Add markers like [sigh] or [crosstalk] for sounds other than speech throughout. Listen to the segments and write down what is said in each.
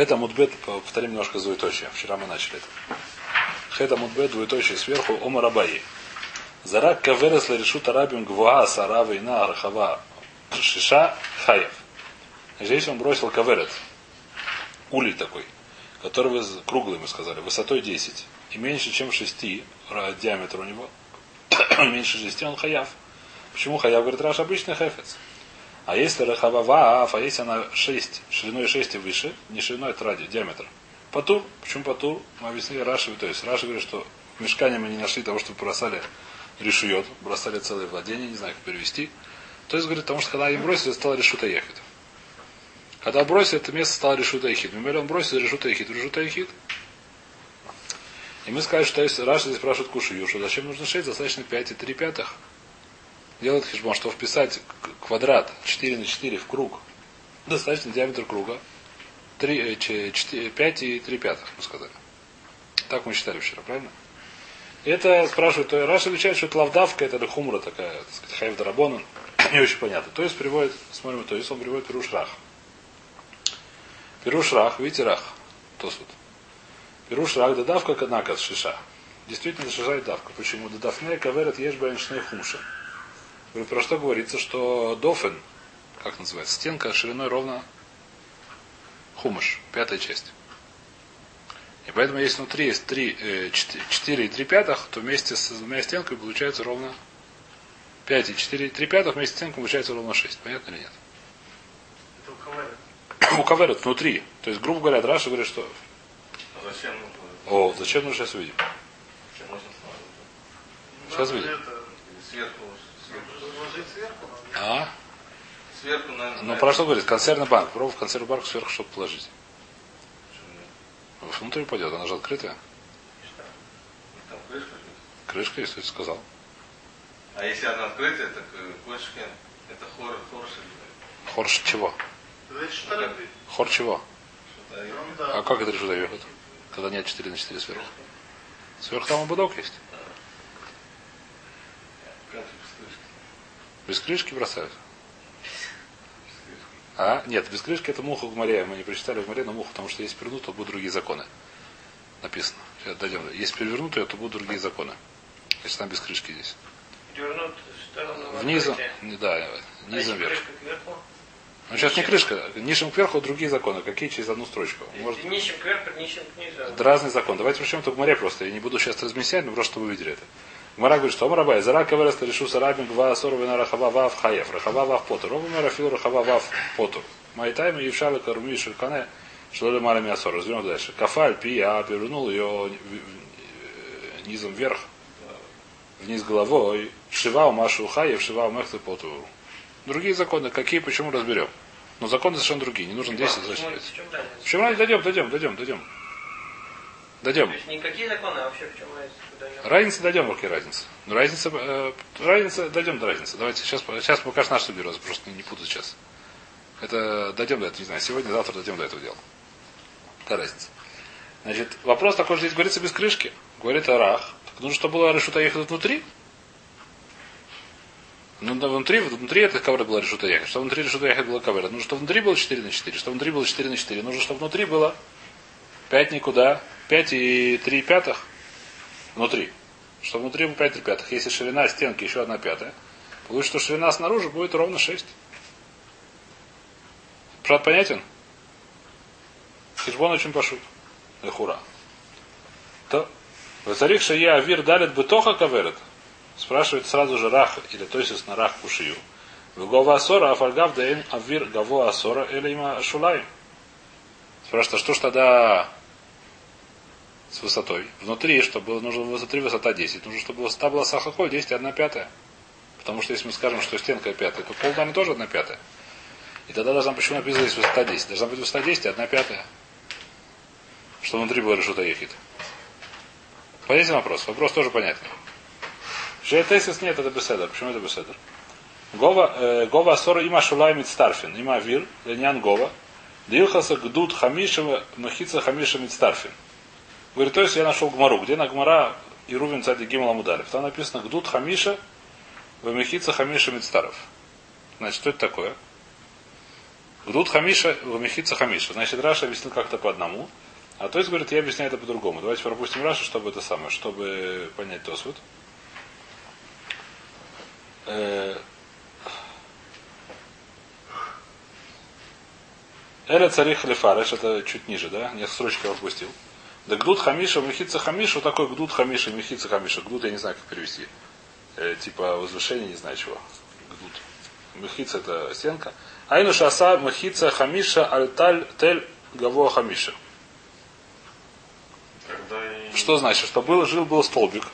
Хета Мудбет, повторим немножко двоеточие. Вчера мы начали это. Хета Мудбет, двоеточие сверху, Ома Рабаи. Зарак каверес решут арабим гвуа сарава ина архава шиша хаев. Здесь он бросил каверет. Улей такой. Который круглый, мы сказали, высотой 10. И меньше, чем 6 диаметр у него. [coughs] меньше 6 он хаяв. Почему хаяв? Говорит, Раш обычный хефец. А если рахава а если она 6, шириной 6 и выше, не шириной, это ради, диаметр. Патур. Почему патур? Мы объяснили Раши. То есть Раши говорит, что в мешкане мы не нашли того, что бросали решует, бросали целое владение, не знаю, как перевести. То есть, говорит, потому что когда им бросили, стало решута ехид. Когда бросили, это место стало решута ехид. Мимель он бросил решута ехид. Решута ехид. И мы сказали, что Раша здесь спрашивает Кушию, что зачем нужно 6, достаточно 5 и 3 пятых. Делает хижбон, что вписать квадрат 4 на 4 в круг. Достаточно диаметр круга. 3, 4, 5 и 3 пятых, мы сказали. Так мы считали вчера, правильно? Это спрашивают, Раша отвечает, что это лавдавка, это хумра такая, так сказать, хайв. Не очень понятно. То есть приводит, смотрим, то есть он приводит Пируш Рах. Пируш Рах, видите Рах? То суд. Пируш Рах, дадавка с шиша. Действительно, шиша и давка. Почему? Дадафне каверет ешь баншне хумша. Про что говорится, что дофен, как называется, стенка шириной ровно хумаш, пятая часть. И поэтому, если внутри есть 3, 4 и 3 пятых, то вместе с двумя стенками получается ровно 5 и 4 и 3 пятых, вместе с стенками получается ровно 6. Понятно или нет? Это у каверет. [clears throat] У каверет внутри. То есть, грубо говоря, Раша говорит, что... А зачем нужно? О, зачем нужно сейчас увидим? Сейчас Надо видим. это Сверху, сверху. А? Сверху, наверное. Ну, про что говорит? Консервный банк. Пробуй в консервный банк сверху что-то положить. Внутрь упадет, она же открытая. Там крышка. есть. Крышка, если ты сказал. А если она открытая, так э, кошки, это хор, хорши. Хор чего? Хор чего? И- А как это решено ехать? Когда нет 4 на 4 сверху. Сверху там ободок есть. Как же без крышки? Без крышки бросают. А? Нет, без крышки это муха в море. Мы не прочитали в море, но муха, потому что если перевернут, то будут другие законы. Написано. Сейчас дойдем. Если перевернут ее, то будут другие законы. Если там без крышки здесь. Перевернут сторону Внизу. Не, да, А низом если вверх. Ну сейчас не крышка. Нишем кверху другие законы. Какие через одну строчку? Может, Нищим кверху, нищим к низу. Это разный закон. Давайте причем это в море просто. Я не буду сейчас размещать, но просто чтобы вы видели это. Гмара говорит, что Омарабай, Зара Кавереста решу Сарабин Гва Сорова на Рахава Вав Хаев, Рахава Вав Поту, Роба Марафил Рахава Вав Поту. Майтайм и Евшава Каруми Шелкане, Шлоли Мара Миасор. Разберем дальше. Кафаль Пи, а перевернул ее низом вверх, вниз головой, Шива Машу Хаев, Шива Мехты Поту. Другие законы, какие, почему разберем. Но законы совершенно другие, не нужно 10 Почему- зачитать. В чем? Дойдем, дойдем, дойдем, дойдем. Дойдем. Никакие законы, а вообще в чем разница? Разница дойдем, какие разница. Ну, разница, э, разница, дойдем до разницы. Давайте сейчас, сейчас пока что наш берется, просто не, не путать сейчас. Это дойдем до этого, не знаю, сегодня, завтра дойдем до этого дела. Это разница. Значит, вопрос такой, что здесь говорится без крышки. Говорит Арах. Так нужно, чтобы было решута ехать внутри. Ну, да, внутри, внутри этой кавера была решута ехать. Чтобы внутри решута ехать была кавера. Нужно, чтобы внутри было 4 на 4. Чтобы внутри было 4 на 4. Нужно, чтобы внутри было 5 никуда. 5 и 3 пятых внутри. Чтобы внутри было 5 3 пятых. Если ширина стенки еще одна пятая, получится, что ширина снаружи будет ровно 6. Пшат понятен? Хижбон очень пошут. Эхура. То. Вазарих шая авир далит бытоха каверет. Спрашивает сразу же рах, или то есть на рах кушию. Гова асора, афальгав даэн авир гаво асора, или има шулай. Спрашивает, а что ж тогда с высотой? Внутри, чтобы было, нужно внутри высота 10. Нужно, чтобы высота была сахакой 10 и 1 пятая. Потому что если мы скажем, что стенка пятая, то пол там тоже 1 пятая. И тогда должна почему написано здесь высота 10? Должна быть высота 10 и 1 пятая. Что внутри было решута ехит. Понятен вопрос? Вопрос тоже понятный. Шейтесис нет, это беседер. Почему это беседер? Гова, э, Гова Асора има Шулай Мицтарфин. Има Вир, Ленян Гова. Дилхаса Гдут Хамишева, Махица Хамиша Мицтарфин. Говорит, то есть я нашел Гмару. Где на Гмара и Рувин Цади Гимал Амудалев? Там написано Гдут Хамиша, Вамихица Хамиша Мицтаров. Значит, что это такое? Гдут хамиша, мехица хамиша. Значит, Раша объяснил как-то по одному. А то есть говорит, я объясняю это по-другому. Давайте пропустим Рашу, чтобы это самое, чтобы понять Тосфуд. Э, Эля царих лефареш, это чуть ниже, да? Я пропустил. Да гдут хамиша, мехица хамиша, вот такой гдут хамиша, мехица хамиша. Гдут я не знаю, как перевести. Э, типа возвышение, не знаю чего. Гдут. Мехица это стенка. Айну шаса мехица хамиша альталь тель гаво хамиша. И... Что значит? Что был, жил был столбик.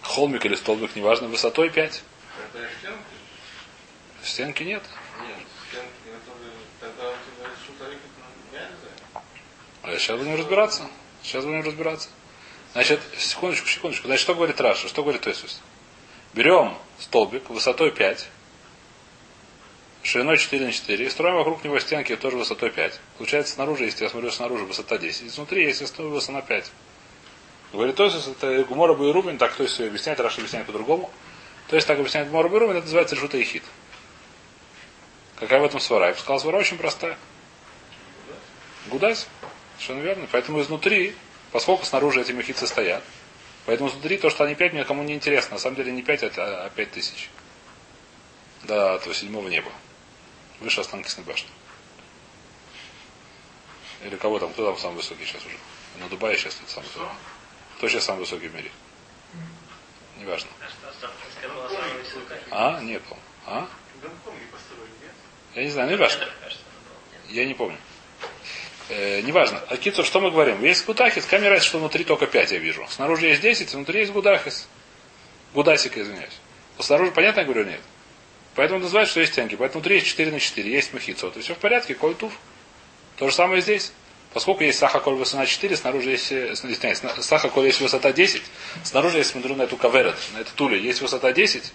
Холмик или столбик, неважно, высотой 5. Когда и стенки? Стенки нет. Нет, стенки, которые... Тогда у тебя шутарик нельзя. А сейчас будем разбираться. Сейчас будем разбираться. Значит, секундочку, секундочку. Значит, что говорит Раши? Что говорит Тосфот? Берем столбик высотой 5, шириной 4 на 4, и строим вокруг него стенки тоже высотой 5. Получается, снаружи, если я смотрю снаружи, высота 10. Изнутри, если смотрю, высота 5. Говорит Тосфот, это Гемора в Эрувин, так то есть объясняет, Раши объясняет по-другому. То есть так объясняет Гумора Байрубин, это называется Решута Ехид. Какая в этом свара? Я бы сказал, свара очень простая. Гудась. Совершенно верно. Поэтому изнутри, поскольку снаружи эти мехицы стоят, поэтому изнутри то, что они 5, мне кому не интересно. На самом деле не 5, а 5 тысяч. До этого седьмого неба. Выше Останкисной башни. Или кого там, кто там самый высокий сейчас уже? На Дубае сейчас тут самый высокий. Кто сейчас самый высокий в мире? Неважно. Останкинская была самая высокая. А? Не помню. А? Гонконге построили, нет? Я не знаю, ну она была. Нет. Я не помню. Э, неважно. А Кицур, что мы говорим? Есть гудахис, камера, что внутри только 5 я вижу. Снаружи есть 10, внутри есть гудахис. Гудасик, извиняюсь. Вот снаружи понятно, я говорю, нет. Поэтому называют, что есть стенки. Поэтому внутри есть 4 на 4, есть махицо. Вот и все в порядке, коль туф. То же самое здесь. Поскольку есть саха коль высота 4, снаружи есть, э, извиняюсь, сна- саха коль есть высота 10, снаружи я смотрю на эту каверет, на эту туле, есть высота 10,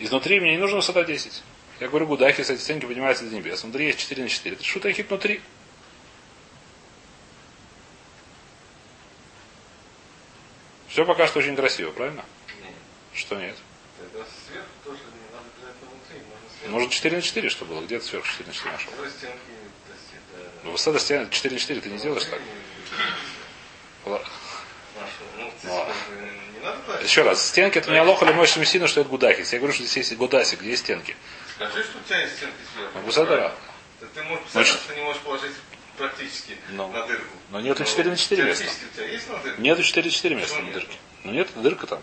изнутри мне не нужна высота 10. Я говорю, гудахис, эти стенки поднимаются до небес. Внутри есть 4 на 4. Это шута хит внутри. Все пока что очень красиво, правильно? Нет. Что нет? Тогда сверху тоже не надо обязательно внутри. Можно сверху. Может 4 на 4, что было? Где-то сверху 4 на 4 нашел. Ну, высота стены 4 на 4 ты не делаешь так? Ну, Ну, а. Еще раз, стенки это не алоха или мой сильно, что это гудахис. Я говорю, что здесь есть гудасик, где есть стенки. Скажи, что у тебя есть стенки сверху. Ну, высота. Ты можешь Значит- что ты не можешь положить практически Ну. на дырку. Но нету 4 на 4 места. У тебя есть на дырку? Нету 4 на 4 места на дырке. Ну нет, дырка там.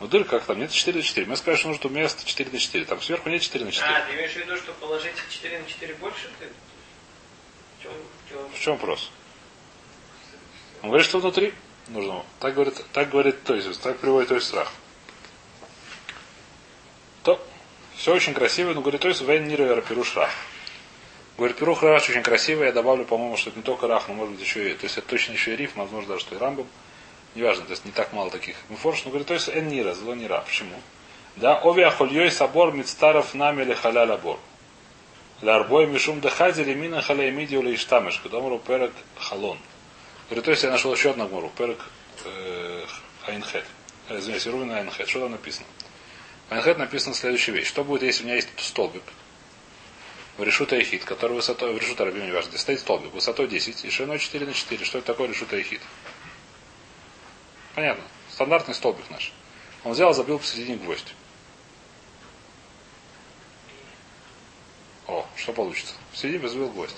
Ну дырка как там? Нет 4 на 4. Мы скажем, что нужно место 4 на 4. Там сверху нет 4 на 4. А, ты имеешь в виду, что положить 4 на 4 больше? Ты... В чем, в чем? В чем вопрос? Он говорит, что внутри нужно. Так говорит, так говорит, то есть, так приводит то есть страх. То, все очень красиво, но говорит, то есть, вен нира пируш рах. Говорит, пирух рах очень красиво, я добавлю, по-моему, что это не только рах, но может быть еще и, то есть это точно еще и риф, возможно даже, что и рамбом. Неважно, то есть не так мало таких мифорш, но говорит, то есть эн нира, зло нира. Почему? Да, ови ахольей собор мицтаров нами или халя бор. Ларбой мишум дахази лимина халя имидио ли иштамеш, кудомру перек халон. Говорит, то есть я нашел еще одну гмору, перек э, Айнхет. Э, Извиняюсь, Рубин Айнхет. Что там написано? В Айнхет написана следующая вещь. Что будет, если у меня есть столбик? В решута Эхид, который высотой, в решута Рабим, не важно, стоит столбик, высотой 10 и шириной 4 на 4. Что это такое решута Эхид? Понятно. Стандартный столбик наш. Он взял, забил посередине гвоздь. О, что получится? В середине забил гвоздь.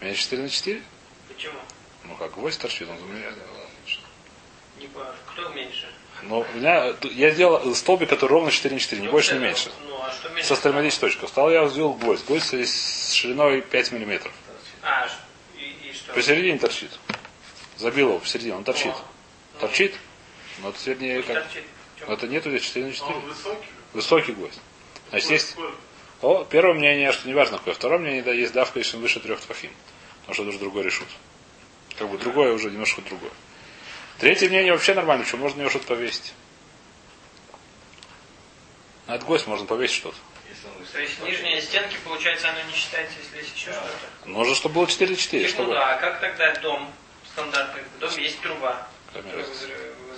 У меня 4 на 4? Почему? Ну как, гвоздь торчит, он у меня. Кто меньше? Но у меня, я сделал столбик, который ровно 4 на 4, не Ну, больше, не меньше. Ну, меньше? Со строматической точкой. Стал я сделал гвоздь. Гвоздь с шириной 5 миллиметров. А, и, и что? Посередине торчит. Забил его посередине, он торчит. Ну, Торчит? Но это не пусть как. торчит. Но это нету здесь 4 на А 4. он высокий? Высокий гвоздь. Значит, есть. О, первое мнение, что неважно какое. Второе мнение, да, есть давка, если он выше трех твахим. Потому что это уже другой решут. Как бы другое уже немножко другое. Третье мнение вообще нормально, что можно на него что-то повесить. На этот гвоздь можно повесить что-то. То есть нижние стенки, получается, оно не считается, если есть еще что-то? Нужно, чтобы было 4 на 4. Ну Чтобы... да, а как тогда дом стандартный? В доме есть труба.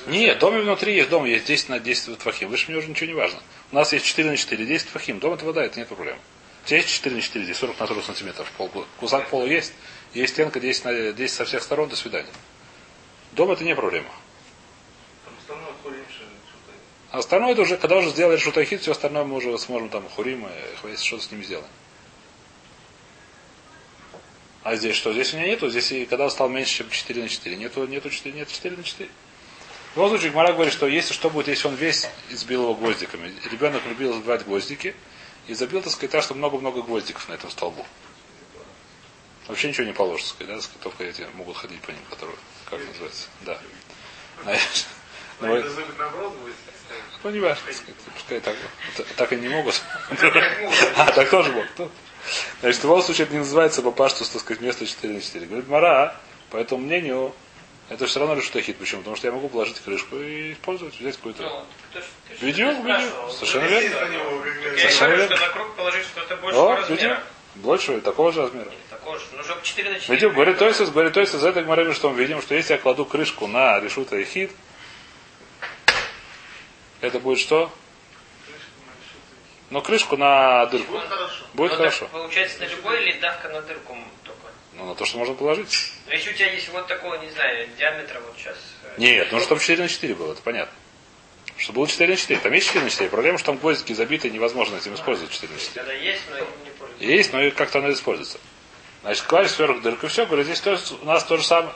Нет, доме внутри есть дом, есть 10 на 10 твахим. Выше мне уже ничего не важно. У нас есть 4 на 4, 10 твахим. Дом это вода, это нет проблем. Здесь 4 на 4, здесь 40 на 40 сантиметров. Пол, кусок пола есть. Есть стенка 10, на 10 со всех сторон, до свидания. Дом это не проблема. Там остальное хуримши, что-то. А остальное это уже, когда уже сделали шутахит, все остальное мы уже сможем там хурим, если что-то с ними сделаем. А здесь что? Здесь у меня нету. Здесь и когда стал меньше, чем 4 на 4. Нету, нету 4, нет 4 на 4. В любом случае, Гмара говорит, что если что будет, если он весь избил его гвоздиками. Ребенок любил забивать гвоздики и забил, так сказать, так, что много-много гвоздиков на этом столбу. Вообще ничего не положится, да, только эти могут ходить по ним, которые, как называется, да. Знаешь, Но ну, это зубик наоборот будет ставить. ну, не важно, пускай так, так и не могут. [laughs] А, так тоже могут. Ну, Значит, в любом случае это не называется папаштус, так сказать, место 4 на 4. Говорит, Мара, по этому мнению, это все равно решит ахит. Почему? Потому что я могу положить крышку и использовать, взять какую-то. Ну, Видео, видео. Совершенно верно. и Совершенно верно. что вокруг положить что-то большего О, размера. Больше, такого же размера. Такого же. Ну, чтобы 4 на 4. Видим, говорит Тойсис, говорит Тойсис, за это мы говорим, что мы видим, что если я кладу крышку на решута и хит, это будет что? Ну, крышку на дырку. Будет хорошо. Будет Ну, хорошо. так Получается на любой или давка на дырку только? Ну, на то, что можно положить. Но если у тебя есть вот такого, не знаю, диаметра вот сейчас. э, Нет, ну чтобы 4 на 4 было, это понятно. Что было 4 на 4. Там есть 4 на 4. Проблема, что там гвоздики забиты, невозможно этим использовать 4 на 4. Когда есть, но не пользуются. Есть, но как-то оно используется. Значит, кладешь сверху дырку, и все, говорю, здесь тоже, у нас то же самое.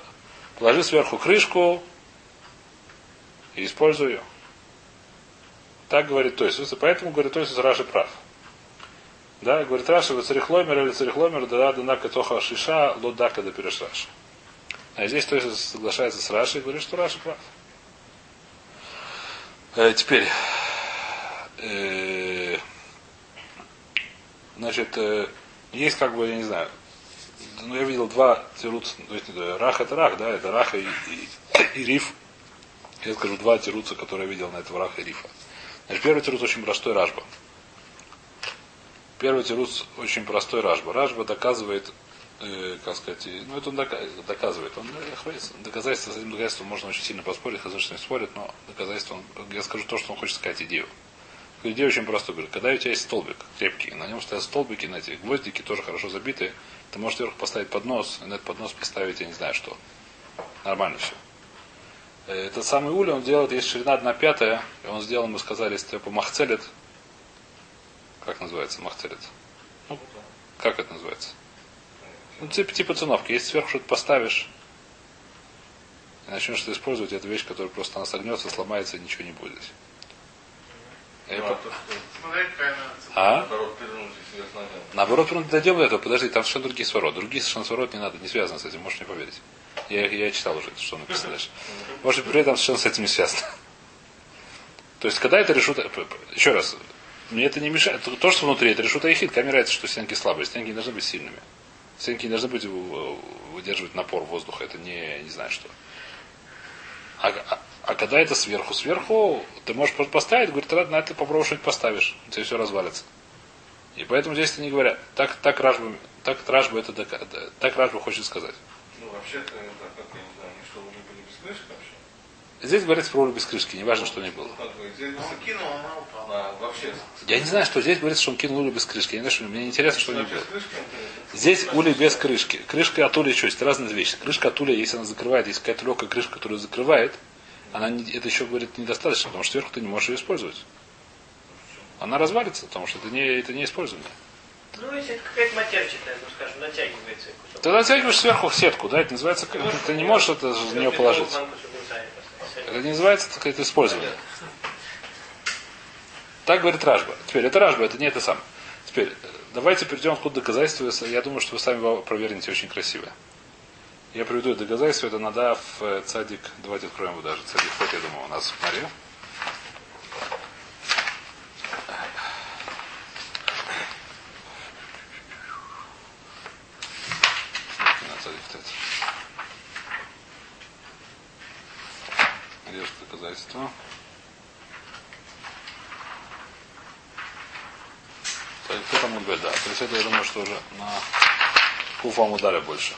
Положи сверху крышку и используй ее. Так говорит то есть. Поэтому говорит то есть Раши прав. Да, говорит Раши, вот царихломер или царихломер, да, да, да, катоха шиша, лодака да перешраш. А здесь то есть соглашается с Раши и говорит, что Раши прав. Э, теперь, э, значит, э, есть как бы, я не знаю, ну, я видел два тируца, то есть э, рах это рах, да, это раха и, и, и риф. Я скажу два тируца, которые я видел на этого раха и рифа. Значит, первый тируц очень простой ражба. Первый тируц очень простой ражба. Ражба доказывает, э, как сказать, и- ну это он дока- доказывает. Он э, доказательство, с этим доказательством можно очень сильно поспорить, хотя что не спорит, но доказательство, он, я скажу то, что он хочет сказать, идею. Идея очень простая. Говорит, когда у тебя есть столбик крепкий, на нем стоят столбики, на эти гвоздики тоже хорошо забитые, ты можешь сверху поставить поднос, и на этот поднос поставить, я не знаю что. Нормально все. Этот самый ули он делает, есть ширина одна пятая, и он сделал, мы сказали, если по махцелит, как называется махцелит? Ну, как это называется? Ну, типа, типа циновки. Если сверху что-то поставишь, и начнешь это использовать, это вещь, которая просто она согнется, сломается, и ничего не будет по- а наоборот. Наоборот, мы дойдем до этого. Подожди, там совершенно другие сворот. Другие совершенно сворот не надо, не связано с этим, можешь не поверить. Я, я читал уже, что написано дальше. Может, при этом совершенно с этим не связано. То есть, когда это решут... Еще раз, мне это не мешает. То, что внутри, это решут Айхид. Камера это, что стенки слабые. Стенки не должны быть сильными. Стенки не должны быть выдерживать напор воздуха. Это не, не знаю что. А, а- когда это сверху, сверху, ты можешь поставить, говорит, тогда на это попробуй что-нибудь поставишь. У тебя все развалится. И поэтому здесь они говорят, так, так Ражба, так Ражба это так Ражба хочет сказать. Ну, вообще-то, это, как я не знаю, они что, не были без крышки вообще? Здесь говорится про без крышки, неважно, что ни было. Ну, Ну, Он кинул, она упала. вообще, Я не знаю, что здесь говорится, что он кинул улей без крышки. Я не знаю, что, мне не интересно, что не было. Здесь улей без крышки. Крышка от улья что? Это разные вещи. Крышка от улья, если она закрывает, если какая-то легкая крышка, которая закрывает, она не- это еще, говорит, недостаточно, потому что сверху ты не можешь ее использовать. Она развалится, потому что это не, это не использование. Ну, если это какая-то матерчатая, ну, скажем, натягивается кусок. Ты натягиваешь сверху сетку, да, это называется, ты не можешь это в нее положить. Это не называется сказать, использование. Так говорит Ражба. Теперь, это Ражба, это не это сам. Теперь, э, давайте перейдем к доказательству. Я думаю, что вы сами его проверите очень красиво. Я приведу это доказательство, это надо в э, цадик, давайте откроем его даже. Цадик вот, я думаю, у нас в море. Где же доказательство? Кто там да. То есть это, я думаю, что уже на Куфам удаля больше.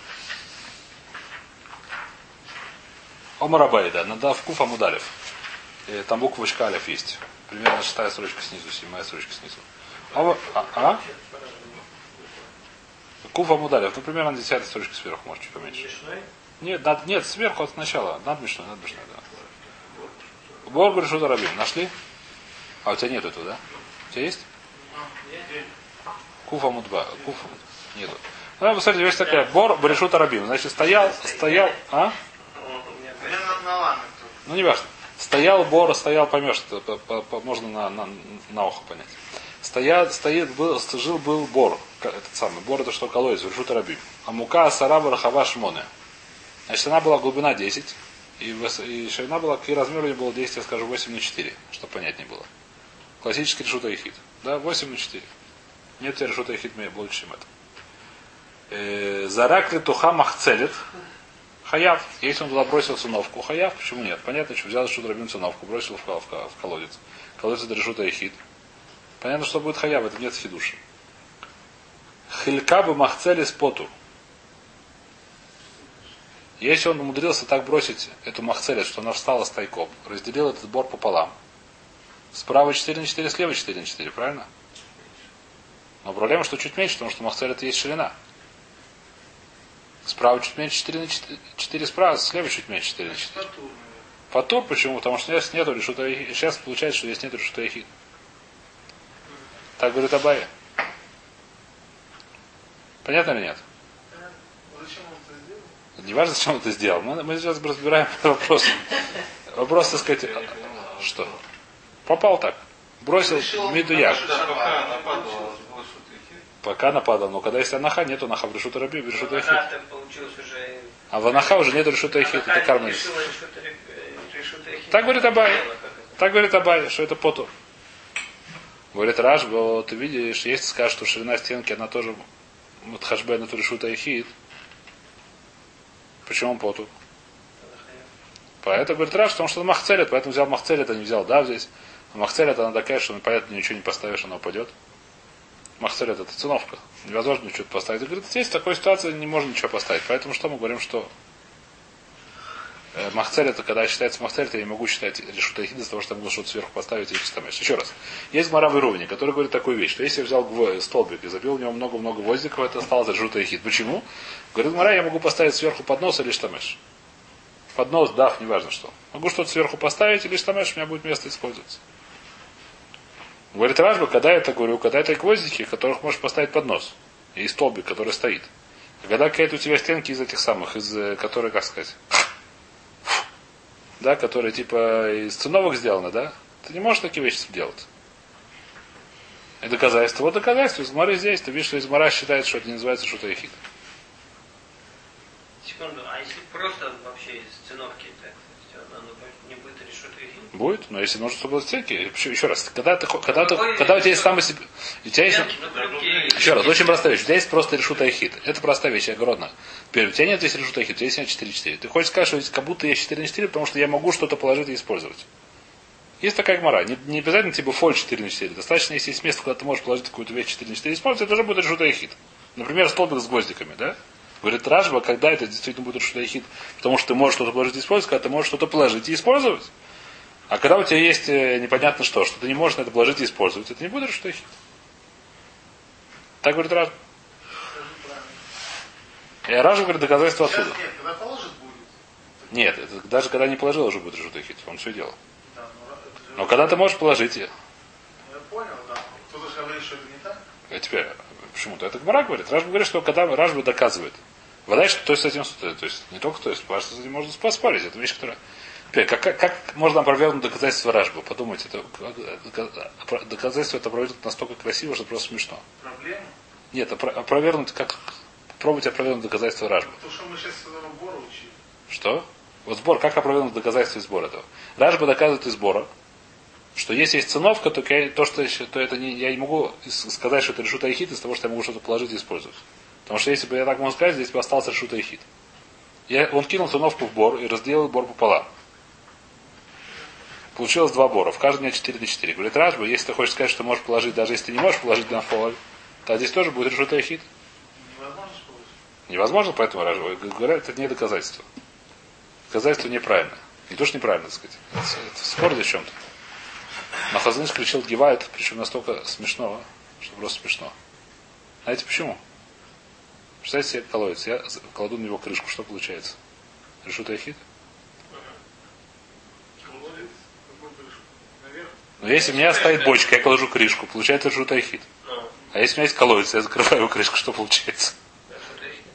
Омарабай, да, надо в Куфам ударив. Там буквочка Алиф есть. Примерно шестая строчка снизу, седьмая строчка снизу. Омар- А? а? Куфа Мудалев, ну, примерно 10 строчке сверху, может, чуть поменьше. Нет, над, нет, сверху от начала. Над Мишной, над Мишной, да. Бор Решута Рабим. Нашли? А у тебя нет этого, да? У тебя есть? Куфа Мудба. Куфа. Нету. Ну, посмотрите, вещь такая. Бор Решута Рабим. Значит, стоял, стоял, а? У меня Или на, на ламе тут. Ну, не важно. Стоял Бор, стоял, поймешь, это по- можно на, на, на ухо понять. Стоят, стоит, был, жил был Бор. Этот самый. Бор это что колодец, Решута Рабим. А мука Сараба Рахава Шмоне. Значит, она была глубина 10, и, и ширина была, и размер у нее было 10, я скажу, 8 на 4, чтобы понятнее было. Классический решута и. Да, 8 на 4. Нет решута и больше, чем это. Э, Заракли туха махцелит. Хаяв. Если он туда бросил циновку, хаяв, почему нет? Понятно, что взял решут рабин циновку, бросил в, в, в колодец. Колодец это решута и хит. Понятно, что будет хаяв, это нет фидуши. Хилька бы махцели с поту. Если он умудрился так бросить эту махцель, что она встала с тайком, разделил этот бор пополам. Справа 4 на 4, слева 4 на 4, правильно? Но проблема, что чуть меньше, потому что махцель это есть ширина. Справа чуть меньше 4 на 4, 4 справа, слева чуть меньше 4 на 4. Статурный. Фатур почему? Потому что сейчас нету решута эхид. Сейчас получается, что здесь нету решута эхид. Так говорит Абая. Понятно или нет? Зачем он это сделал? Не важно, зачем он это сделал. Мы, мы сейчас разбираем вопрос. Вопрос, так сказать, что? Попал так. Бросил Мидуяк. Да, пока нападал. Но когда есть анаха, нету анаха в решута раби, в решута получилось уже... А в анаха уже нету решута эхид. Это ре- э. Так говорит Абай. Это. Так говорит Абай, что это поту. Говорит Раш, вот ты видишь, если скажешь, что ширина стенки, она тоже Мадхашбе на решута эхид. Почему он поту? Поэтому говорит Раш, потому что он махцелит, поэтому взял махцелит, а не взял дав здесь. А махцелит она такая, что ну, понятно, ничего не поставишь, она упадет. Махцелит это циновка. Невозможно ничего поставить. И говорит, здесь такой ситуации не можно ничего поставить. Поэтому что мы говорим, что э, Махцель это когда считается махцель, то я не могу считать решута эхида из того, что я могу что-то сверху поставить и чистомеш. Еще раз. Есть гмара в Ировне, который говорит такую вещь, что если я взял гво- столбик и забил в него много-много гвоздиков, это осталось решута эхид. Почему? Говорит гмара, я могу поставить сверху поднос или штамеш. Поднос, дав, неважно что. Могу что-то сверху поставить или штамеш, у меня будет место использоваться. Говорит Ражба, когда это говорю, когда это гвоздики, которых можешь поставить поднос. И столбик, который стоит. А когда какая-то у тебя стенки из этих самых, из э, которые, как сказать, да, которые типа из циновок сделаны, да, ты не можешь такие вещи делать. И доказательство. Вот доказательство. Из Гмары здесь. Ты видишь, что из Гмара считает, что это не называется что-то ехид. Секунду, а если просто вообще из циновки так сделано, оно не будет решута эхид? Будет, но если нужно, чтобы стенки. Еще, еще раз, когда ты, когда, ты, когда у тебя есть там у себя- у тебя есть. Еще раз, очень простая вещь. У тебя есть просто решута эхид. Это простая вещь, я городно. Теперь, у тебя нет здесь решута эхид, у тебя есть 4-4. Ты хочешь сказать, что здесь как будто есть 4 на 4, потому что я могу что-то положить и использовать. Есть такая гмора. Не, не обязательно тебе фоль 4 на 4. Достаточно, если есть место, куда ты можешь положить какую-то вещь 4 на 4 использовать, это уже будет решута эхид. Например, столбик с гвоздиками, да? Говорит Ражба, когда это действительно будет решута эхид, потому что ты можешь что-то положить и использовать, когда ты можешь что-то положить и использовать. А когда у тебя есть э, непонятно что, что ты не можешь на это положить и использовать, это не будет решута эхид. Так говорит Ражба. И Ражба говорит доказательство Сейчас нет, когда положит будет. Нет, это даже когда не положил, уже будет решута эхид. Он все делал. Да, ну, это же- Но когда ты можешь положить, Ну, Я понял, да. Кто-то же говорит, что это не так. А теперь, почему-то это Гмара говорит. Ражба говорит, что когда Ражба доказывает. Вода, что то есть с этим, то есть не только то есть, потому что с этим можно поспорить. Это вещь, которая... Теперь, как, как, как можно опровергнуть доказательство Ражбы? Подумайте, это, доказательство это опровергнуть настолько красиво, что просто смешно. Проблема. Нет, опро- опровергнуть, как попробуйте опровергнуть доказательство Ражбы. То, что мы сейчас с этого Бора учили. Что? Вот сбор, как опровергнуть доказательство из сбора этого? Ражба доказывает из сбора, что если есть циновка, то, то что то это не, я не могу сказать, что это решута эхид из того, что я могу что-то положить и использовать. Потому что если бы я так мог сказать, здесь бы остался решута эхид. Я, он кинул циновку в бор и разделил бор пополам. Получилось два бора. В каждом дня 4 на 4. Говорит Ражба, если ты хочешь сказать, что можешь положить, даже если ты не можешь положить на фоль, то здесь тоже будет решута эхид. Невозможно поэтому говорят, это не доказательство. Доказательство неправильно. Не то, что неправильно, так сказать. Это, спор здесь чем-то. Но Хазаныш кричал Гевайт, причем настолько смешно, что просто смешно. Знаете почему? Представьте себе колодец. Я кладу на него крышку. Что получается? Решут Айхид? Колодец. Какую крышку? Наверх? Но если у меня стоит бочка, я кладу крышку, получается решут Айхид. Ну, А если у меня есть колодец, я закрываю крышку, что получается?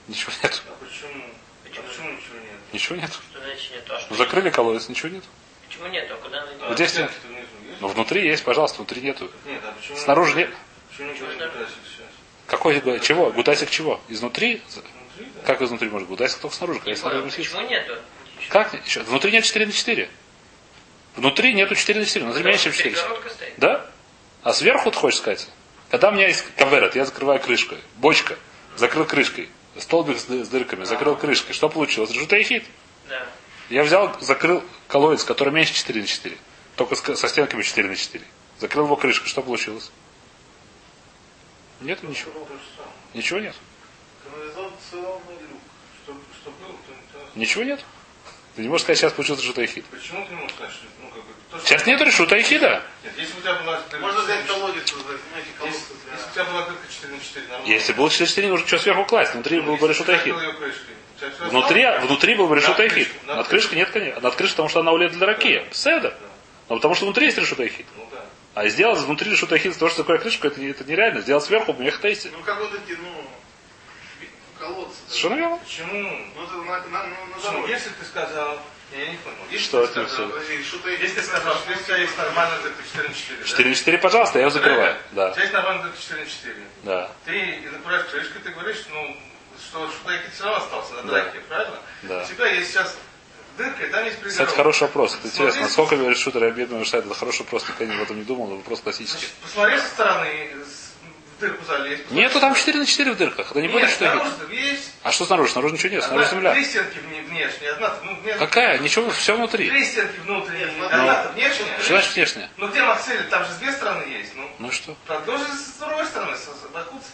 Ничего нет. А почему? Почему? Почему ничего нет? Ничего нет. Значит нет? А Ну, закрыли колодец, ничего нет. Почему нет? А куда она стенки-то внизу есть? Но внутри есть, пожалуйста, внутри нету. Нет, а почему? Снаружи нет. Почему не говорит гутасик сейчас? Какой чего? Гудасик чего? Изнутри? Внутри, да? Как изнутри может? Гудасик только снаружи, когда снаружи почему нету? Как? Еще? Внутри нет 4 на 4. Внутри нету 4 на 4. Внутри меньше, чем 4 на 4. Перегородка стоит. Да? А сверху ты хочешь сказать? Когда у меня есть каверет, я закрываю крышкой. Бочка. Закрыл крышкой. Столбик с, ды- с дырками. Закрыл крышкой. Что получилось? Решутый хит. Да. Я взял, закрыл колодец, который меньше 4 на 4. Только с- со стенками 4 на 4. Закрыл его крышкой. Что получилось? Нету ничего. Ничего нет. То. Ничего нет. Ты не можешь сказать, сейчас получился решутый хит. Почему ты не можешь сказать, что ну, Сейчас нет решута хида. Нет, если у тебя была... Можно взять колодец, создать, понимаете, Если, колодец если у тебя была только 4 на 4, нормально. Если было 4 4, нужно что сверху класть. Внутри был бы тебя всё Внутри, внутри был бы хит. крышкой, над крышкой нет, конечно. Над крышкой, потому что она улет для раки. Седа. Но потому что внутри есть решутый хит. Ну да. А сделать внутри решутый хит, то, что такое крышку, это, это нереально. Сделать сверху, них есть. Ну, как вот эти, ну, колодцы. да. Совершенно верно. Почему? Ну, это на, на, на, на. Если ты сказал... Я не понял. Если Что? Подожди, что-то Если ты сказал, что если у тебя есть нормально только 4 на 4, 4 на 4, пожалуйста, я его закрываю. У Да. тебя есть нормально только 4 на 4. Да. Ты закрываешь крышкой, ты говоришь, ну, что шутайки все равно остался на Да. драке, правильно? Да. У тебя есть сейчас дырка, и там есть Кстати, перегородка. хороший вопрос. Это интересно. Смотри, Насколько говорит шутер обидно, что это хороший вопрос, никогда об этом не думал, но вопрос классический. Значит, Посмотри со стороны, с- дырку залезть. Нету там 4 на 4 в дырках. Это не будет Нет, что есть. А что снаружи? Снаружи ничего нет, снаружи земля. Три стенки вне- внешние, одна, ну, внешняя. Какая? Ничего, все внутри. Три стенки внутренние, Ну, одна внешняя. Что значит внешняя? Ну где Максель, там же с две стороны есть. Ну, Ну что? продолжи с другой стороны, с, Бакутса.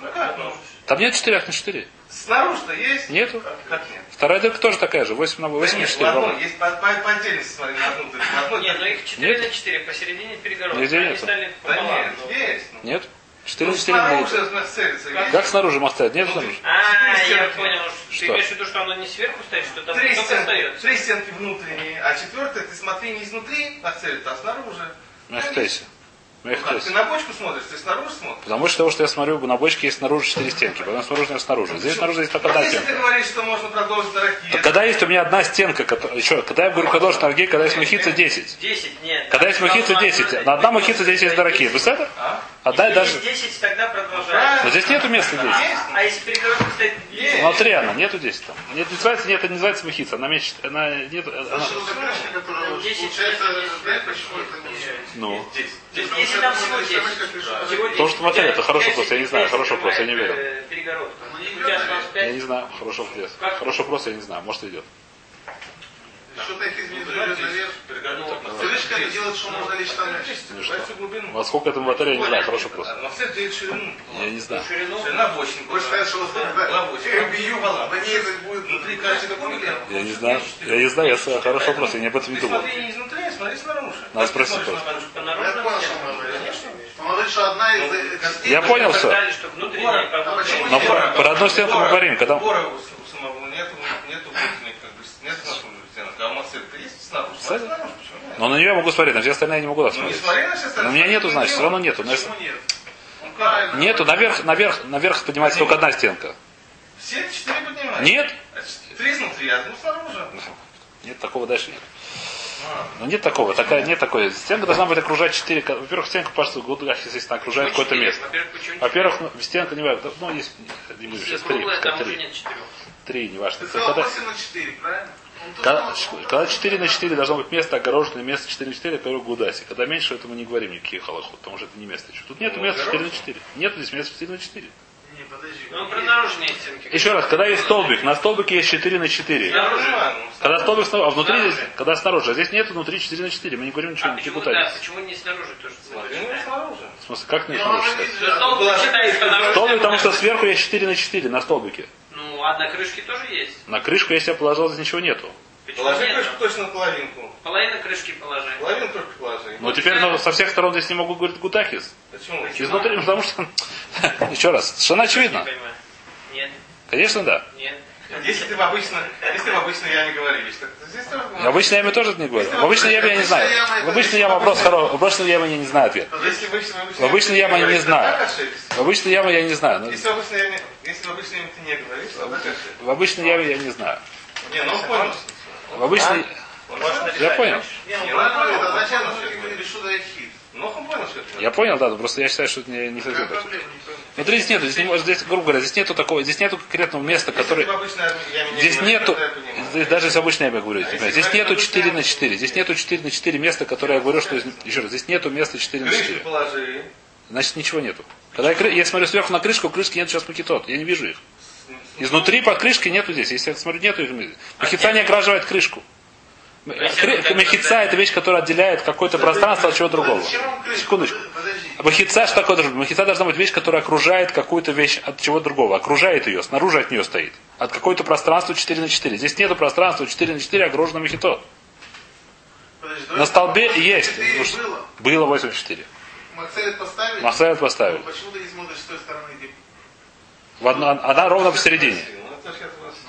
Ну как, ну, Там нет 4 на 4. снаружи-то есть? Нету. Как, как нет? Вторая дырка тоже такая же, 8 на 8 Да на нет, 4. в одной, ровно. есть по, по, по отдельности, смотри, на одну дырку. Нет, ну дырке. их 4 Нет. на 4, посередине перегородка. Нигде Они нету. стали Да нет, ну. есть. Ну, Нет? 4 ну, на 4 не снаружи нет. она целится, Как? снаружи стоит? Нет Ну, снаружи? А, я стенки. понял. Ты Что? имеешь в виду, что оно не сверху стоит, что там Три только стенки, остается? три стенки внутренние, а четвертая, ты смотри не изнутри нацелит, а снаружи. Мехтейси. Ну, как, ты Мехтейси. на бочку смотришь, ты снаружи смотришь. Потому что того, что я смотрю, на бочке есть снаружи 4 стенки, потом снаружи снаружи. Здесь снаружи есть только одна если ты стенка. говоришь, что можно продолжить на. Так когда есть у меня одна стенка, которая- еще, когда я говорю художественный аргей, когда есть махица 10. 10, нет. Когда есть махица 10, на одна махица здесь есть дораки. Вы это? А? Отдай Если даже... есть 10, тогда продолжаем. Но здесь нету места 10. Есть? А если перегородка стоит Есть. Внутри она, нету 10 там. Нет, не называется, нет, это не называется махица. Она меньше, она нет, она- 10 ну. Потому Если что там всего можно 10. снимать как решетку. Всего 10. То, что смотрели, это хороший вопрос, я не знаю, хороший вопрос, я не верю. Ну, Я 5. не знаю, хороший вопрос. Хороший вопрос, я не знаю, может идет. Что-то их изменить Ну, здесь наверх. Крышка это делает, что можно лечь там дальше. Ну? Давай всю глубину. Во сколько этому батарея, не знаю, хороший вопрос. На все делит ширину. Я не знаю. Ширину. Ширина 8. Больше сказать, что вот Была 8. я бью, на ней это будет Внутри каждый кубик. Я не знаю. Я не знаю, я хороший вопрос, я не об этом не думал. смотри не изнутри, а смотри снаружи. Надо спросить Я понял, все. Почему Но про одну стенку мы говорим, когда... Бора у, с- у самого нету, нету внутренних, как бы, нет снаружи стенок. А у Максель-то нет? Но на нее я могу смотреть, на все остальные я не могу так Ну не смотреть. Но у меня нету, значит, на все равно нету. Но если-? Он правильно. Нету, наверх, наверх, наверх поднимается только одна стенка. Все четыре поднимаются. Нет? А Три изнутри, а одну снаружи. Нет, такого дальше нет. А. Ну нет такого, такая, нет такой. Стенка должна быть окружать 4. Во-первых, стенка, пожалуйста, гудах, естественно, окружает какое-то место. Во-первых, ну, стенка не важно. Ну, есть, не буду Если сейчас три, три, не важно. Ты сказал Когда, 8 на 4, правильно? Когда, сказал, когда 4 на 4 должно быть место огороженное, место 4 на 4, это первый гудаси. Когда меньше, это мы не говорим никаких халахот, потому что это не место еще. Тут нет Ну, места 4 на огорожено. 4. Нет здесь места 4 на 4. Не, подожди. Ну, про наружные стенки. Еще раз, когда есть столбик, на столбике есть 4 на 4. Снаружи. Когда столбик снаружи, а внутри здесь, когда снаружи, а здесь нет внутри 4 на 4. Мы не говорим ничего, А не почему, да, почему не снаружи тоже? Смотри, ну снаружи. В смысле, как не снаружи? Столбик, потому что сверху есть 4 на 4 на столбике. Ну, а на крышке тоже есть. На крышку, если я положил, здесь ничего нету. Почему Положи нет? крышку точно на половинку. Половина крышки положи. Половину только положи. Но теперь ну, со всех сторон здесь не могу говорить гутахис. Почему? Изнутри, ну, потому что... [laughs] Еще раз, совершенно Не очевидно. понимаю. Нет. Конечно, да. Нет. Если ты в обычно, если в обычно я не говорили, что здесь тоже В обычной яме тоже это не говорю. В обычной яме я не знаю. В обычной яме вопрос хороший. В обычной яме я не знаю ответ. Если в обычной, В обычной яме я не знаю. В обычной яме я не знаю. Если в обычной яме, обычной яме ты не говоришь, то. В обычной яме я не знаю. Не, ну он понял. В обычной... Понял. Я понял. Не, ну ну, ну, а зачем ну, нужно ну, он понял, это. Я понял, да, просто я считаю, что это не, не совсем так. Не. Смотри, здесь нету, здесь, не здесь, грубо говоря, здесь нету такого, здесь нету конкретного места, Если которое... не Здесь нету, здесь даже если обычно я говорю, если здесь нету обычно 4 на яме- 4, здесь нету 4 на 4 места, которое я говорю, что, еще раз, здесь нету места 4 на Крышку 4. положи. Значит, ничего нету. Когда я, я смотрю сверху на крышку, крышки нет сейчас макетот, я не вижу их. Изнутри под крышкой нету здесь. Если я смотрю, нету их. Махица не ограживает крышку. если Кры- это так Махица это вещь, которая отделяет какое-то пространство от чего другого. Секундочку. Махица что такое должна быть? Махица должна быть вещь, которая окружает какую-то вещь от чего другого. Окружает ее, снаружи от нее стоит. От какое-то пространства 4 на 4. Здесь нету пространства 4 на 4, огружено махито. Подожди, На столбе есть. Ну, было. Было 84. Максавит поставили? Махсавит поставили. Ну, Почему ты не смотришь с той стороны. В одно- она ровно посередине.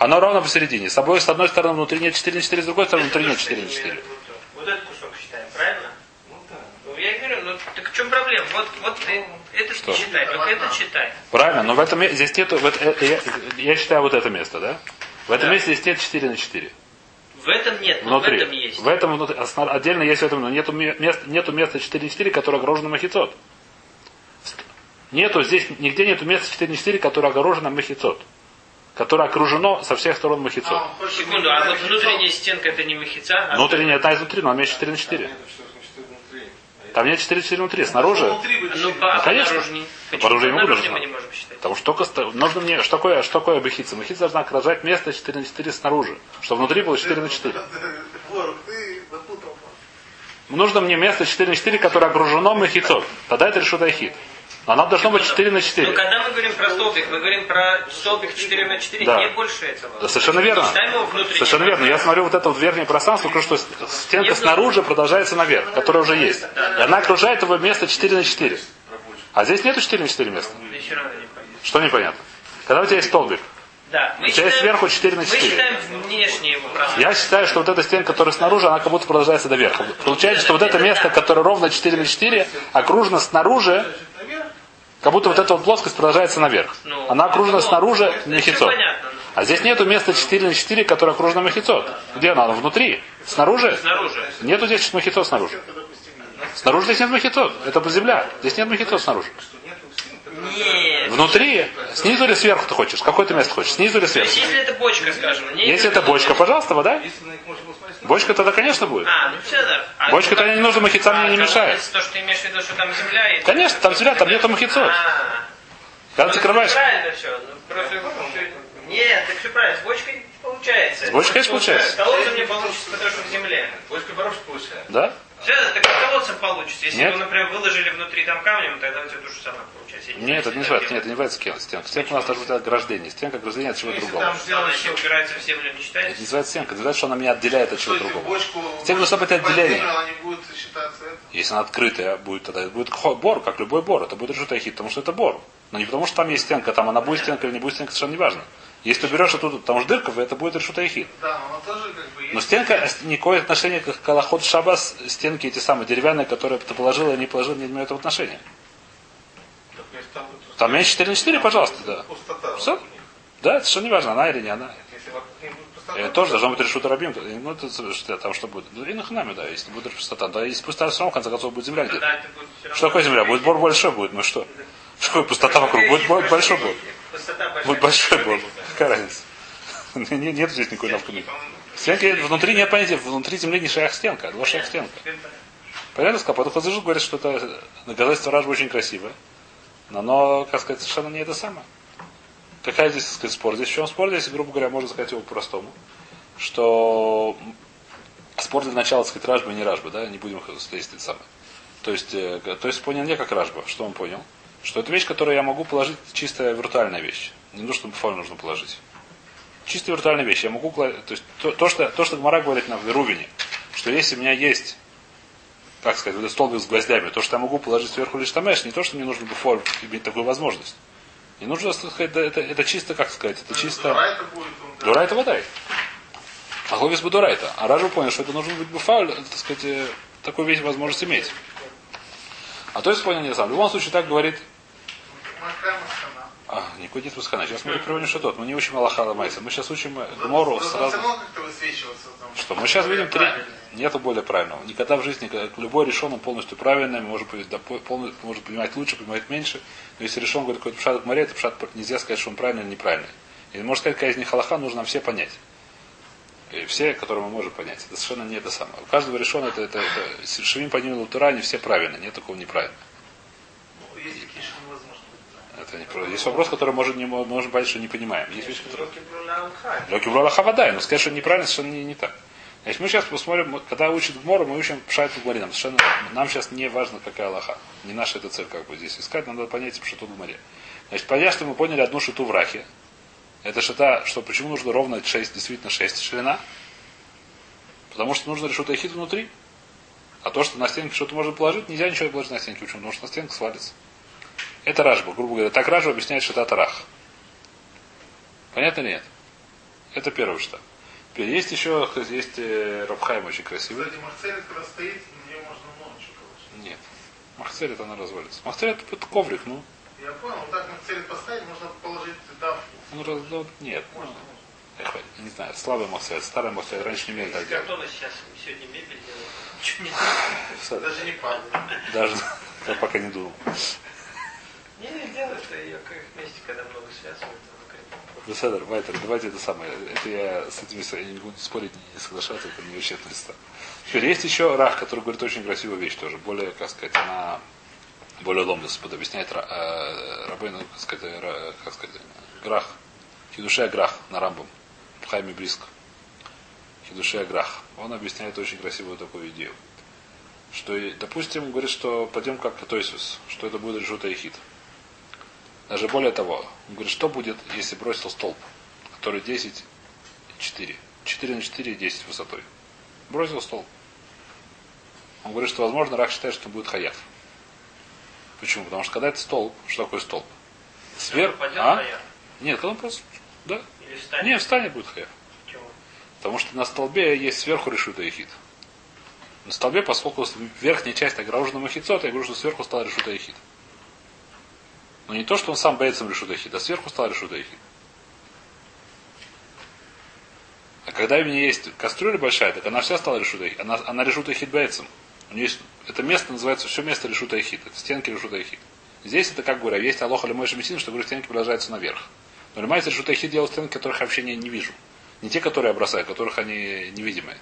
Она ровно посередине. С обоих, с одной стороны внутри нет 4 на 4, с другой стороны внутри нет 4 на 4. Вот этот кусок считаем, правильно? Ну, да. Ну, я говорю, ну так в чем проблема? Вот, вот ты, это Что? читай, только это читай. Правильно, но в этом здесь нету, в это- э, я, я считаю вот это место, да? В этом Да. месте здесь нет 4 на 4. В этом нет, но Внутри. в этом есть. В этом внутри- отдельно есть в этом, но нету, ме- мест, нету места 4 на 4, которое огорожено махицот. Нету здесь, нигде нету места 4 на 4, которое огорожено махицот. Которое окружено со всех сторон махицот. А, Секунду, а вот внутренняя стенка это не махица? а Внутренняя одна изнутри, но она имеет 4 на 4. Нет, что значит внутри. А Там нет 4 на 4 внутри. Снаружи, Внутри будет Ну, по, Ну, конечно. наружней. Ну, Почему по оружию не мы не можем считать? Потому что только нужно мне, что такое, что такое бахица? Бахица должна окружать место 4 на 4 снаружи, чтобы внутри было 4 на 4. Ворог, ты запутал. Нужно мне место 4 на 4, которое окружено махицот. Тогда это решут айхит. Оно должно быть 4 на Ну, 4. когда мы говорим про столбик, мы говорим про столбик 4 на 4, Да. не больше этого. Да, совершенно верно. Совершенно верно. Я смотрю вот это вот верхнее пространство, вижу, что стенка Нет, снаружи продолжается наверх, которая уже есть. И она окружает его место 4 на 4. А здесь нету 4 на 4 места. Что непонятно? Когда у тебя есть столбик, Да, мы У тебя есть сверху 4 на 4. Мы считаем внешнее его пространство. я считаю, что вот эта стенка, которая снаружи, она как будто продолжается до верха. Получается, что вот это место, которое ровно 4 на 4, окружено снаружи, как будто вот эта вот плоскость продолжается наверх. Ну, Она окружена ну, снаружи всё мехицот. А здесь нету места 4 на 4, которое окружено махицот. Где она? Она внутри. Снаружи? Снаружи. Нету здесь махицот снаружи. Снаружи здесь нет махицот. Это земля. Здесь нет махицот снаружи. Нет. Внутри, снизу или сверху ты хочешь? Какое ты место хочешь? Снизу или То сверху? есть, если это бочка, скажем, Если это бочка, пожалуйста, вода. Бочка тогда, конечно, будет. А, ну все, да. А Бочка ну, тогда не нужно, махица мне не а, мешает. колодец, То, что ты имеешь в виду, что там земля и... Конечно, там земля, там нету махицот. А, Когда ты закрываешь... Правильно все. Ну, просто... Нет, так все правильно. С бочкой не получается. С бочкой, конечно, получается. С колодцем не получится, потому что в земле. бочка воровка получает. Да? Все, так с колодцем получится. Если Нет. вы, например, выложили внутри там камнем, тогда у тебя то же самое получается. Нет, это не называется, нет, это не называется стенка. стенка. Стенка у нас должна быть ограждение. Стенка ограждения от чего Если другого. там сделано не упирается в землю, не Это считается? не называется стенка, это называется, что она меня отделяет от чего Стойте, другого. бочку... Стенка должна быть отделение. это. Если она открытая будет, тогда это будет бор, как любой бор. Это будет решута хит, потому что это бор. Но не потому, что там есть стенка, там она будет стенка или не будет стенка, совершенно не важно. Если ты берешь оттуда, там же дырка, это будет решута хит. Да, но тоже как бы есть. Но стенка, никакое отношение к Калахот Шабас, стенки эти самые деревянные, которые ты положил или не положил, не имеют отношения. Так, там будет Там меньше 4 на 4, пожалуйста, да. пустота. Них. Да, это совершенно не важно, она или не она. Это тоже должно быть решута рабим. Ну, это что, там что будет? Ну, и на хнаме, да, если будет пустота. Да, если пустота, все равно, в конце концов, будет земля где-то. Все. Что такое земля? Будет бор большой будет, ну что? Что такое пустота вокруг? Будет большой бор. Будет большой бор. Какая разница? [laughs] Не- Нет здесь никакой навкуды. Стенка, внутри нет понятия, внутри земли не шаях стенка, а два шаях стенка. Понятно, сказал? Потом Хазыжут говорит, что это доказательство Ражба очень красивое. Но оно, как сказать, совершенно не это самое. Какая здесь, так сказать, спор? Здесь в чем спор? Здесь, грубо говоря, можно сказать его по-простому. Что спор для начала, так сказать, Ражба не Ражба, да, не будем здесь это самое. То есть, э, то есть понял не как Ражба. Что он понял? Что это вещь, которую я могу положить, чистая виртуальная вещь. Не нужно, чтобы форму нужно положить. Чистая виртуальная вещь. Я могу, то есть то, то, что, то, что Гмара говорит на Верувине, что если у меня есть как сказать, вот этот столбик с гвоздями, то, что я могу положить сверху лишь тамеш, не то, что мне нужно бы форм иметь такую возможность. Не нужно сказать, это, это, это чисто, как сказать, это чисто... Дурайта будет он. Дурайта водай. А хлобис бы дурайта. А Ражу понял, что это нужно быть буфауль, так сказать, э, такую вещь возможность иметь. А то есть понял не сам. В любом случае так говорит. А, никакой нет Мусхана. Сейчас мы приводим что тот. Мы не учим Аллаха Майса. Мы сейчас учим Гмору сразу. Что мы сейчас видим три. Нету более правильного. Никогда в жизни любой решен он полностью правильный, может да, полностью, может понимать лучше, понимать меньше. Но если решен говорит какой-то пшат в море, это пшат нельзя сказать, что он правильный или неправильный. И можно сказать, какая из них халаха, нужно нам все понять. И все, которые мы можем понять. Это совершенно не это самое. У каждого решен это, это, это Шевим по ним Лутура, они все правильные, нет такого неправильного. Ну, Есть такие, что невозможно быть. Это не про- Есть вопрос, который может, не, мо- можем понять, что не понимаем. Есть Бруна Алхай. Локи Брола Хавадай, но сказать, что неправильно, совершенно не, не так. Значит, мы сейчас посмотрим, когда учит Гмора, мы учим Пшайт в Гморе. Нам, совершенно, нам сейчас не важно, какая Аллаха. Не наша эта цель, как бы здесь искать, надо понять Пшату в Гморе. Значит, понятно, что мы поняли одну шиту в Рахе. Это шита, что почему нужно ровно 6, действительно 6 ширина. Потому что нужно решить хит внутри. А то, что на стенке что-то можно положить, нельзя ничего положить на стенке. Почему? Потому что на стенке свалится. Это Ражба, грубо говоря. Так Ражба объясняет шита Тарах. Понятно или нет? Это первый штаб. Теперь есть еще, есть э, Рабхайм очень красивый. Кстати, Марцелит, когда стоит, на нее можно много чего положить. Нет. Махцелит она развалится. Махцелит это коврик, ну. Я понял, вот так Марцелит поставить, можно положить давку. ну, раз- ну, нет. ну, Можно. эх, не знаю, слабый Махцелит, старый Махцелит, раньше не умели так делать. картона сейчас сегодня мебель делают. Даже не падает. Даже я пока не думал. Делают, а ее вместе, когда много связывают. Беседер, Вайтер, давайте это самое. Это я с этими я не буду спорить, не соглашаться, это не вообще места. Теперь есть еще Рах, который говорит очень красивую вещь тоже. Более, как сказать, она более ломлес, объясняет э, Рабейну, как сказать, Ра- как сказать, Грах. Хидуше Грах на Рамбом. Хайме близко. Хидуше Грах. Он объясняет очень красивую такую идею. Что, и, допустим, говорит, что пойдем как Катойсус, что это будет решута и хит. Даже более того, он говорит, что будет, если бросил столб, который 10 4. 4 на 4 и 10 высотой. Бросил столб. Он говорит, что возможно Рак считает, что будет хаяв. Почему? Потому что когда это столб, что такое столб? Сверх. Пойдет А? хаяв? Нет, когда он просто. Да. Или встанет? Не, встанет будет хаяв. Почему? Потому что на столбе есть сверху решута и хит. На столбе, поскольку верхняя часть огорожена махицот, я говорю, что сверху стал решута и хит. Но не то, что он сам боится хит, а сверху стал хит. А когда у меня есть кастрюля большая, так она вся стала решута и хит. Она, она решута и хит бейцем. У нее есть, это место называется все место решута и хит. Это стенки решута и хит. Здесь это как говоря, есть алоха или шамисин, что говорю, стенки продолжаются наверх. Но лимайся решута и хит делают стенки, которых я вообще не, не вижу. Не те, которые я бросаю, которых они невидимые.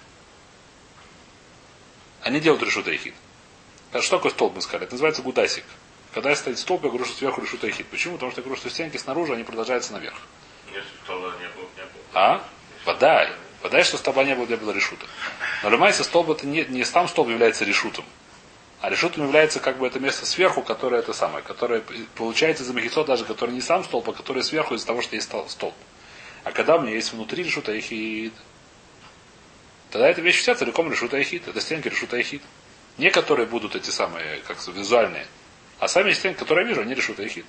Они делают решута и хит. А Что такое столб, мы сказали? Это называется гудасик. Когда стоит столб, я говорю, что сверху решута и хит. Почему? Потому что я говорю, что стенки снаружи, они продолжаются наверх. Если стола не было, не было. А? Подай. Подай, что столба не было для было решута. Но лимайся столб это не, не сам столб является решутом. А решутом является как бы это место сверху, которое это самое, которое получается из махицо даже, который не сам столб, а который сверху из-за того, что есть стол- столб. А когда у меня есть внутри решута и хит, тогда эта вещь вся целиком решута и хит. Это стенки решута и хит. Не которые будут эти самые, как визуальные, а сами стенки, которые я вижу, они решута и хит.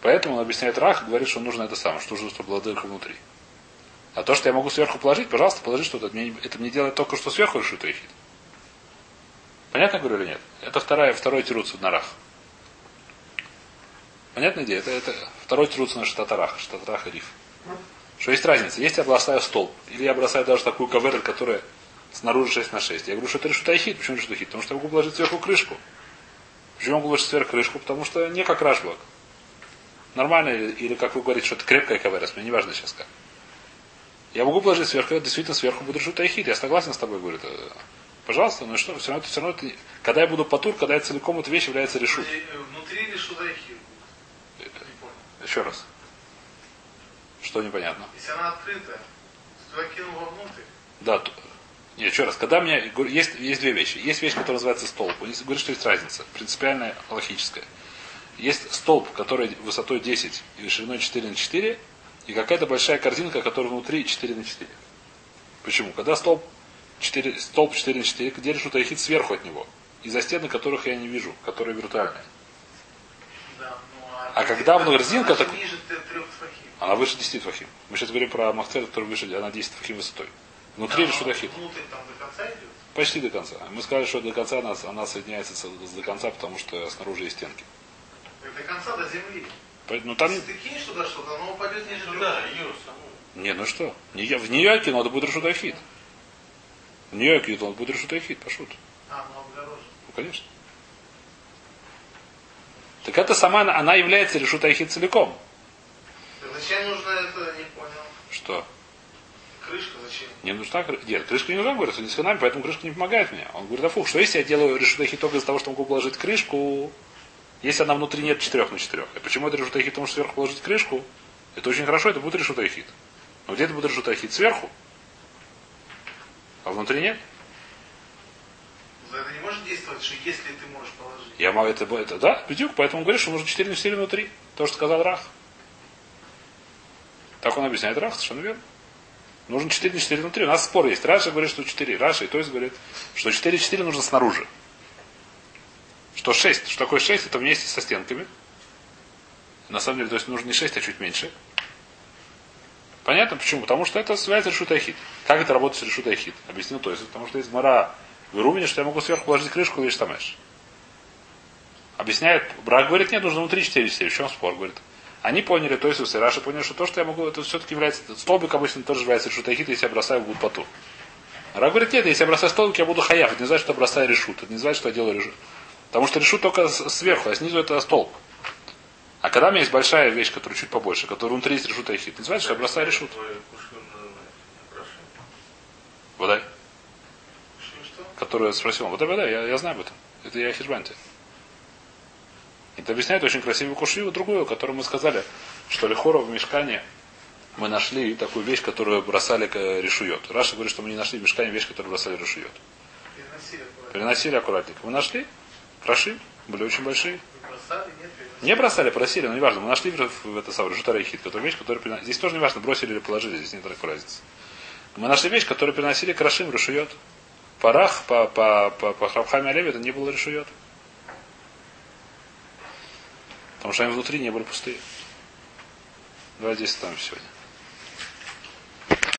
Поэтому он объясняет Рах, говорит, что нужно это самое, что нужно, чтобы была дырка внутри. А то, что я могу сверху положить, пожалуйста, положи что-то. Это мне, делает только что сверху решута и хит. Понятно говорю или нет? Это вторая, второй тируц на Рах. Понятная идея? Это, это второй тируц на Штатарах, Штатарах и Риф. Что есть разница. Если я бросаю столб, или я бросаю даже такую каверу, которая снаружи 6 на 6. Я говорю, что это решута и хит. Почему решута и хит? Потому что я могу положить сверху крышку. Почему я могу положить сверху крышку? Потому что не как рашблок. Нормально, или, или как вы говорите, что это крепкая кавера, мне не важно сейчас как. Я могу положить сверху, действительно сверху будет решута и хит. Я согласен с тобой, говорит. Пожалуйста, но что, все равно, все равно это, когда я буду потур, когда я целиком эта вещь является решут. Внутри? Не понял. Еще раз. Что непонятно? Если она открытая, то туда кинул вовнутрь. Да, нет, еще раз. Когда мне говорю, есть, есть две вещи. Есть вещь, которая называется столб. Он говорит, что есть разница. Принципиальная, логическая. Есть столб, который высотой 10 и шириной 4 на 4, и какая-то большая корзинка, которая внутри 4 на 4. Почему? Когда столб 4, столб 4 на 4, где ахит сверху от него. Из-за стены, которых я не вижу, которые виртуальные. Да, ну а А когда в Она так ниже она выше 10 твахим. Мы сейчас говорим про махцер, который выше, она 10 твахим высотой. Внутри Да, ахит. Внутрь там до конца идет. Почти до конца. Мы сказали, что до конца она, она соединяется с- до конца, потому что снаружи есть стенки. Так До конца до земли. По- Ну там. Если ты кинешь туда что-то, оно упадет ниже Сюда, тфахим. ее саму. Не, ну что? Не В нее я кину, это будет решут ахит. В нее я кину, это будет решут ахит, пошут. А, ну обгорожен. Ну, конечно. Так это сама, она- является решут ахит целиком. Зачем нужно это, не понял. Что? Зачем? Не нужна. Нет, крышка не нужна, говорит, не с ханами, поэтому крышка не помогает мне. Он говорит, а фух, что если я делаю решутахи только из-за того, что могу положить крышку, если она внутри нет 4 на 4. И почему это решутахи? Потому что сверху положить крышку, это очень хорошо, это будет решутахит. Но где это будет решутахит? Сверху. А внутри нет. Это не может действовать, что если ты можешь положить. Я могу это, это да, бедюк, поэтому говорит, что нужно 4 на 4 внутри. То, что сказал Рах. Так он объясняет Рах, совершенно верно. Нужно 4 на 4 внутри. У нас спор есть. Раша говорит, что 4. Раша и то есть говорит, что 4 4 нужно снаружи. Что 6. Что такое 6? Это вместе со стенками. На самом деле, то есть нужно не 6, а чуть меньше. Понятно почему? Потому что это связь решут ахит. Как это работает с решут ахит? Объяснил то есть. Потому что есть мара в Ирумине, что я могу сверху положить крышку и лишь тамеш. Объясняет, брак говорит, нет, нужно внутри 4 4. В чем спор? Говорит, они поняли, то есть и Раша поняли, что то, что я могу, это все-таки является, столбик обычно тоже является решутахит, если я бросаю в гудпоту. Рак говорит, нет, если я бросаю столбик, я буду хаяв. Это не значит, что я бросаю решут. Это не значит, что я делаю решут. Потому что решут только сверху, а снизу это столб. А когда у меня есть большая вещь, которая чуть побольше, которая внутри есть решут ахит, не значит, что я бросаю решут. Твою кушаю на прошение. Вода, Что, что? которую спросил. Вот вода, я, я знаю об этом. Это я хижбанте. Это объясняет очень красивую кушью, другую, которую мы сказали, что Лихора в мешкане мы нашли такую вещь, которую бросали решует. Раша говорит, что мы не нашли в мешкане вещь, которую бросали решует. Переносили. Переносили аккуратненько. Мы нашли, краши, были очень большие. Бросали, нет, переносили. Не бросали, просили, но неважно. Мы нашли в, это самое решут арахит, которую вещь, которую перена- Здесь тоже неважно, бросили или положили, здесь нет такой разницы. Мы нашли вещь, которую переносили крашим, решует. Парах по, по, по, по Храбхаме Олеве это не было решует. Потому что они внутри не были пустые. Давай здесь оставим сегодня.